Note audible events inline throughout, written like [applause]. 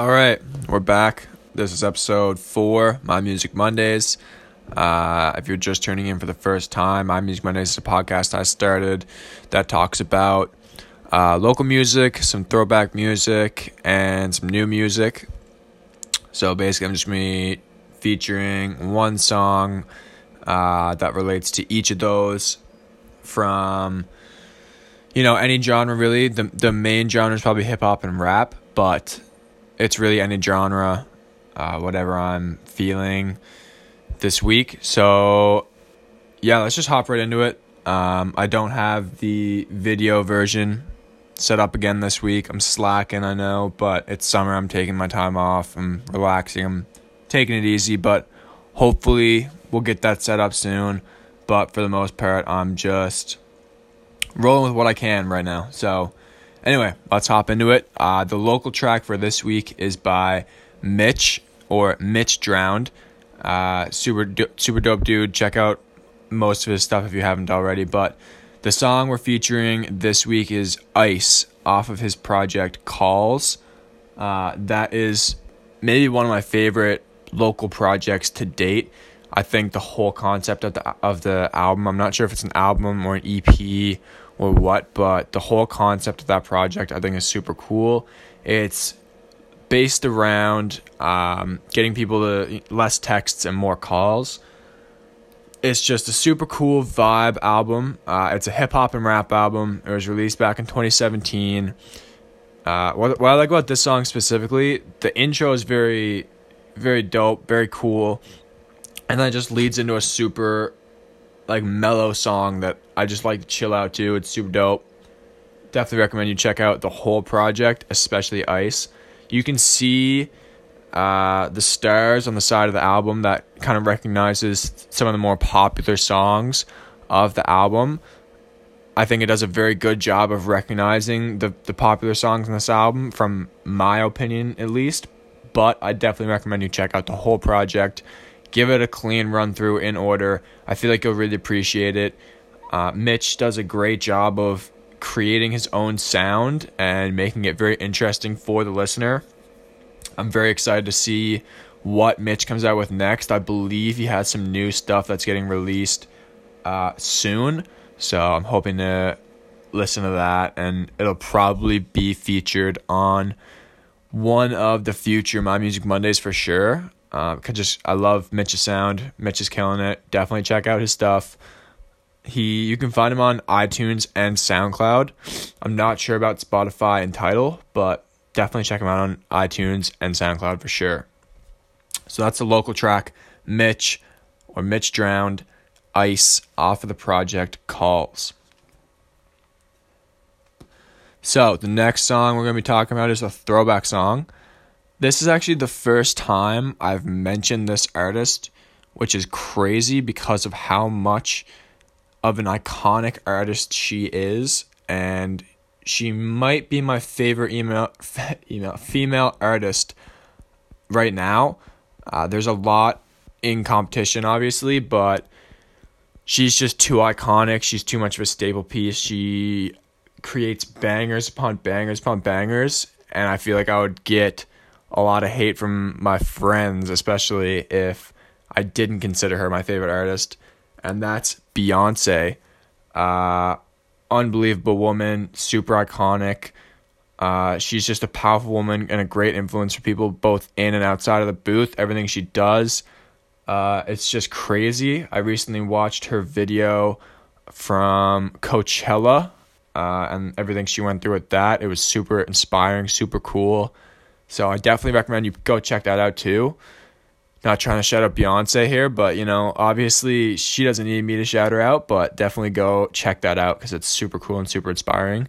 All right, we're back. This is episode four, My Music Mondays. Uh, if you're just tuning in for the first time, My Music Mondays is a podcast I started that talks about uh, local music, some throwback music, and some new music. So basically, I'm just me featuring one song uh, that relates to each of those from you know any genre really the the main genre is probably hip hop and rap but it's really any genre, uh, whatever I'm feeling this week. So, yeah, let's just hop right into it. Um, I don't have the video version set up again this week. I'm slacking, I know, but it's summer. I'm taking my time off. I'm relaxing. I'm taking it easy, but hopefully we'll get that set up soon. But for the most part, I'm just rolling with what I can right now. So, Anyway, let's hop into it. Uh, the local track for this week is by Mitch or Mitch Drowned. Uh, super super dope dude. Check out most of his stuff if you haven't already. But the song we're featuring this week is Ice off of his project Calls. Uh, that is maybe one of my favorite local projects to date. I think the whole concept of the of the album. I'm not sure if it's an album or an EP or what, but the whole concept of that project I think is super cool. It's based around um, getting people to less texts and more calls. It's just a super cool vibe album. Uh, it's a hip hop and rap album. It was released back in 2017. Uh, what, what I like about this song specifically, the intro is very, very dope, very cool, and then it just leads into a super like mellow song that I just like to chill out to. It's super dope. Definitely recommend you check out the whole project, especially Ice. You can see uh, the stars on the side of the album that kind of recognizes some of the more popular songs of the album. I think it does a very good job of recognizing the, the popular songs in this album, from my opinion at least. But I definitely recommend you check out the whole project give it a clean run through in order. I feel like you'll really appreciate it. Uh, Mitch does a great job of creating his own sound and making it very interesting for the listener. I'm very excited to see what Mitch comes out with next. I believe he has some new stuff that's getting released uh, soon. So I'm hoping to listen to that, and it'll probably be featured on one of the future My Music Mondays for sure. Uh, just I love Mitch's sound. Mitch is killing it. Definitely check out his stuff. He you can find him on iTunes and SoundCloud. I'm not sure about Spotify and Tidal, but definitely check him out on iTunes and SoundCloud for sure. So that's a local track, Mitch or Mitch Drowned, Ice off of the project Calls. So the next song we're gonna be talking about is a throwback song. This is actually the first time I've mentioned this artist, which is crazy because of how much of an iconic artist she is and she might be my favorite email, [laughs] email female artist right now. Uh, there's a lot in competition, obviously, but she's just too iconic. She's too much of a staple piece. She creates bangers upon bangers upon bangers, and I feel like I would get a lot of hate from my friends, especially if I didn't consider her my favorite artist, and that's Beyonce. Uh, unbelievable woman, super iconic. Uh, she's just a powerful woman and a great influence for people both in and outside of the booth. Everything she does, uh, it's just crazy. I recently watched her video from Coachella uh, and everything she went through with that. It was super inspiring, super cool. So I definitely recommend you go check that out too. Not trying to shout out Beyonce here, but you know, obviously she doesn't need me to shout her out, but definitely go check that out because it's super cool and super inspiring.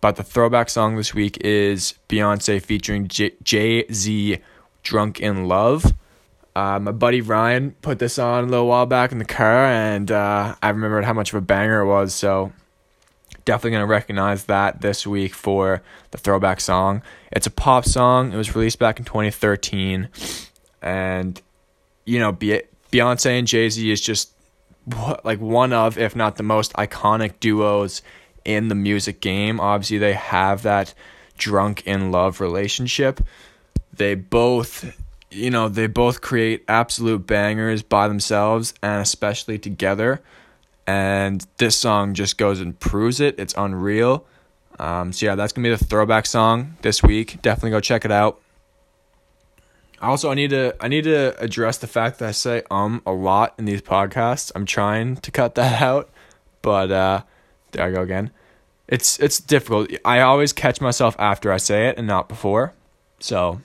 But the throwback song this week is Beyonce featuring Jay Z, "Drunk in Love." Uh, my buddy Ryan put this on a little while back in the car, and uh, I remembered how much of a banger it was. So definitely going to recognize that this week for the throwback song. It's a pop song. It was released back in 2013. And, you know, Beyonce and Jay Z is just like one of, if not the most iconic duos in the music game. Obviously, they have that drunk in love relationship they both you know, they both create absolute bangers by themselves and especially together. And this song just goes and proves it. It's unreal. Um, so yeah, that's gonna be the throwback song this week. Definitely go check it out. Also, I need to I need to address the fact that I say um a lot in these podcasts. I'm trying to cut that [laughs] out, but uh, there I go again. It's it's difficult. I always catch myself after I say it and not before. So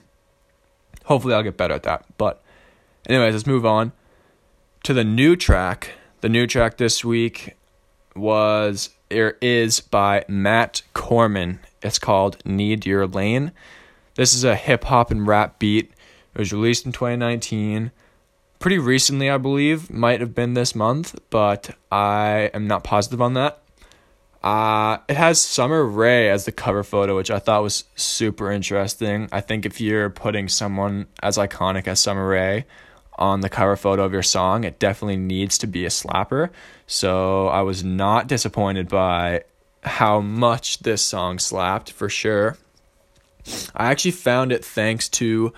hopefully I'll get better at that. But anyways, let's move on to the new track. The new track this week was or is by Matt Corman. It's called Need Your Lane. This is a hip hop and rap beat. It was released in 2019. Pretty recently, I believe, might have been this month, but I am not positive on that. Uh, it has Summer Rae as the cover photo, which I thought was super interesting. I think if you're putting someone as iconic as Summer Rae on the cover photo of your song, it definitely needs to be a slapper. So I was not disappointed by how much this song slapped for sure. I actually found it thanks to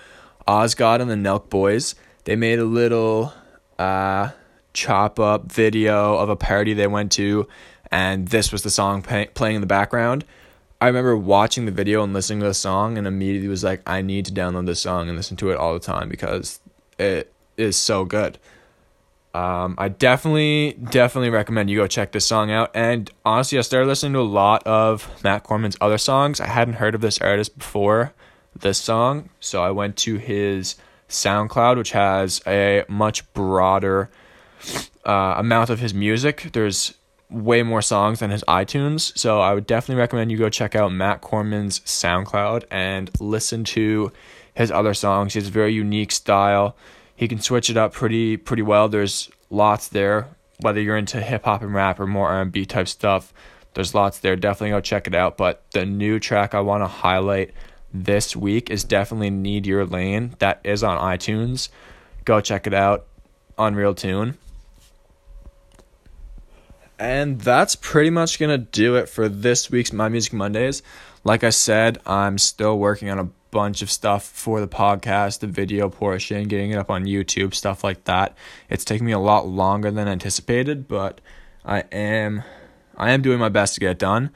Osgod and the Nelk Boys. They made a little uh, chop up video of a party they went to and this was the song pay- playing in the background. I remember watching the video and listening to the song and immediately was like, I need to download this song and listen to it all the time because it is so good. Um, I definitely, definitely recommend you go check this song out. And honestly, I started listening to a lot of Matt Corman's other songs. I hadn't heard of this artist before this song, so I went to his SoundCloud, which has a much broader uh, amount of his music. There's way more songs than his iTunes. So I would definitely recommend you go check out Matt Corman's SoundCloud and listen to his other songs. He has a very unique style. He can switch it up pretty pretty well. There's lots there. Whether you're into hip hop and rap or more R&B type stuff, there's lots there. Definitely go check it out. But the new track I want to highlight this week is definitely Need Your Lane. That is on iTunes. Go check it out. Unreal tune. And that's pretty much going to do it for this week's My Music Mondays. Like I said, I'm still working on a bunch of stuff for the podcast, the video portion, getting it up on YouTube, stuff like that. It's taking me a lot longer than anticipated, but I am I am doing my best to get it done.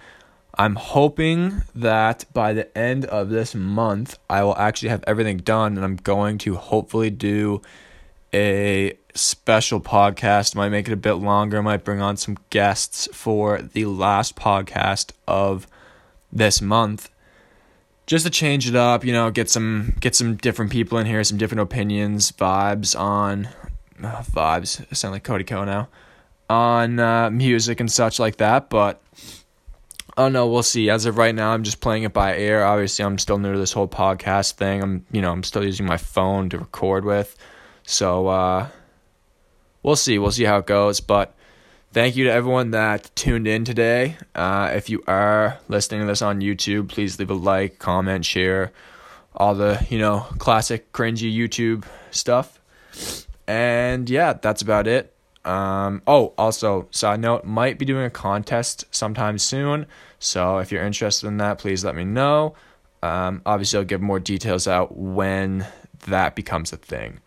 I'm hoping that by the end of this month, I will actually have everything done and I'm going to hopefully do a special podcast. Might make it a bit longer. Might bring on some guests for the last podcast of this month. Just to change it up, you know, get some get some different people in here, some different opinions, vibes on uh, vibes. I sound like Cody Ko now on uh, music and such like that. But oh no, we'll see. As of right now, I'm just playing it by ear. Obviously, I'm still new to this whole podcast thing. I'm you know I'm still using my phone to record with. So uh, we'll see. We'll see how it goes. But thank you to everyone that tuned in today. Uh, if you are listening to this on YouTube, please leave a like, comment, share, all the you know classic cringy YouTube stuff. And yeah, that's about it. Um, oh, also, side note, might be doing a contest sometime soon. So if you're interested in that, please let me know. Um, obviously, I'll give more details out when that becomes a thing.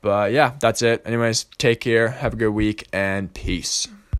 But yeah, that's it. Anyways, take care. Have a good week and peace.